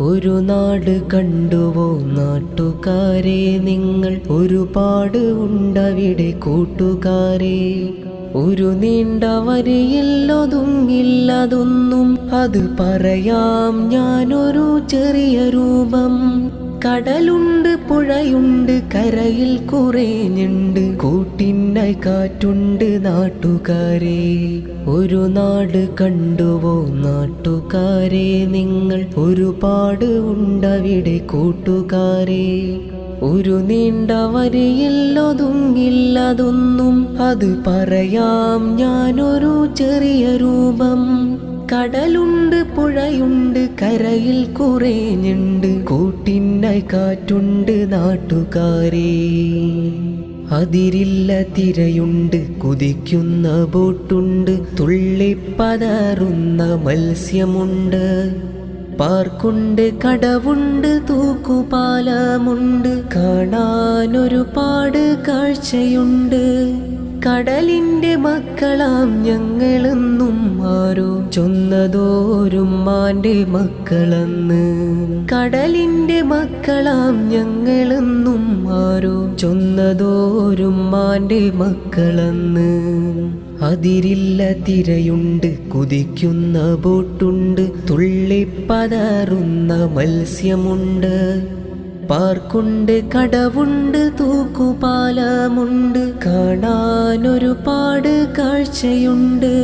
ഒരു നാട് കണ്ടുവോ നാട്ടുകാരെ? നിങ്ങൾ ഒരുപാട് ഉണ്ടവിടെ കൂട്ടുകാരെ. ഒരു നീണ്ട വരിയില്ലൊതുങ്ങില്ലതൊന്നും അത് പറയാം ഞാനൊരു ചെറിയ രൂപം. കടലുണ്ട് പുഴയുണ്ട് കരയിൽ കുറേ ഞണ്ട്. കൂട്ടിനായി കാറ്റുണ്ട് നാട്ടുകാരെ. ഒരു നാട് കണ്ടുവോ നാട്ടുകാരെ? നിങ്ങൾ ഒരുപാട് ഉണ്ടവിടെ കൂട്ടുകാരെ. ഒരു നീണ്ട വരിയില്ലൊതുങ്ങില്ലതൊന്നും അത് പറയാം ഞാനൊരു ചെറിയ രൂപം. കടലുണ്ട് പുഴയുണ്ട് കരയിൽ കുറേ ഞണ്ട്. കൂട്ടിനായി കാറ്റുണ്ട് നാട്ടുകാരെ. അതിരില്ല തിരയുണ്ട് കുതിക്കുന്ന ബോട്ടുണ്ട്. തുള്ളിപ്പതറുന്ന മത്സ്യമുണ്ട്. പാർക്കുണ്ട് കടവുണ്ട് തൂക്കുപാലമുണ്ട്. കാണാനൊരുപാട് കാഴ്ചയുണ്ട്. കടലിന്റെ മക്കളാം ഞങ്ങളെന്നും ആരോ ചൊന്നതോരുമ്മാന്റെ മക്കളെന്ന്. കടലിന്റെ മക്കളാം ഞങ്ങളെന്നും ആരോ ചൊന്നതോരുമ്മാന്റെ മക്കളെന്ന്. അതിരില്ല തിരയുണ്ട് കുതിക്കുന്ന ബോട്ടുണ്ട് തുള്ളിപ്പതറുന്ന മത്സ്യമുണ്ട്. പാർക്കുണ്ട് കടവുണ്ട് തൂക്കുപാലമുണ്ട്. കാണാനൊരുപാട് കാഴ്ചയുണ്ട്.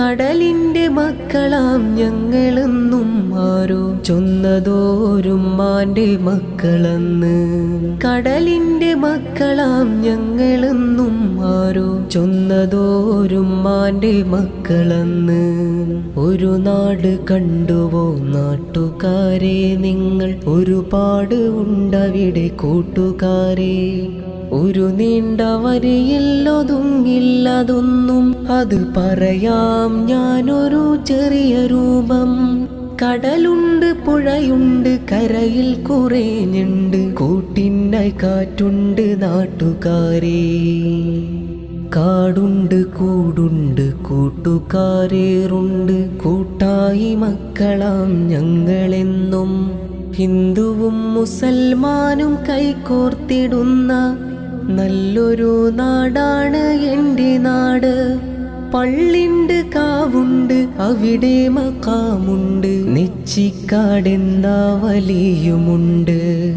കടലിന്റെ മക്കളാം ഞങ്ങളെന്നും ആരോ ചൊന്നതോരുമ്മാന്റെ മക്കളെന്ന്. കടലിന്റെ മക്കളാം ഞങ്ങളെന്നും ആരോ ചൊന്നതോരുമ്മാന്റെ മക്കളെന്ന്. ഒരു നാട് കണ്ടുവോ നാട്ടുകാരെ നിങ്ങൾ? ഒരുപാട് ഉണ്ടവിടെ കൂട്ടുകാരെ. ഒരു നീണ്ട വരിയില്ലൊതുങ്ങില്ലതൊന്നും അത് പറയാം ഞാനൊരു ചെറിയ രൂപം. കടലുണ്ട് പുഴയുണ്ട് കരയിൽ കുറേഞ്ഞുണ്ട് ഞണ്ട്. കൂട്ടിനായി കാറ്റുണ്ട് നാട്ടുകാരെ. കാടുണ്ട് കൂടുണ്ട് കൂട്ടുകാരേറുണ്ട്. കൂട്ടായി മക്കളാം ഞങ്ങളെന്നും. ഹിന്ദുവും മുസൽമാനും കൈകോർത്തിടുന്ന നല്ലൊരു നാടാണ് എന്റെ നാട്. പള്ളിണ്ട് കാവുണ്ട് അവിടെ മക്കാമുണ്ട് നെച്ചിക്കാടെന്താ വലിയുമുണ്ട്.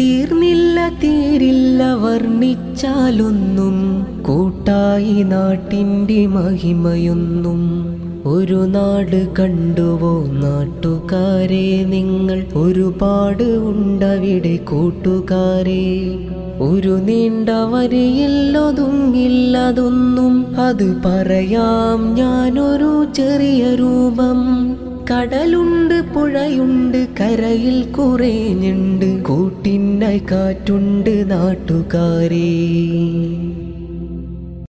തീർന്നില്ല തീരില്ല വർണിച്ചാലൊന്നും. കൂട്ടായി നാട്ടിന്റെ മഹിമയൊന്നും. ഒരു നാട് കണ്ടുവോ നാട്ടുകാരെ? നിങ്ങൾ ഒരുപാട് ഉണ്ടവിടെ കൂട്ടുകാരെ. ഒരു നീണ്ട വരിയില്ലൊതുങ്ങില്ലതൊന്നും അത് പറയാം ഞാനൊരു ചെറിയ രൂപം. കടലുണ്ട് പുഴയുണ്ട് കരയിൽ കുറേ ഞണ്ട്. കൂട്ടിനായി കാറ്റുണ്ട് നാട്ടുകാരെ.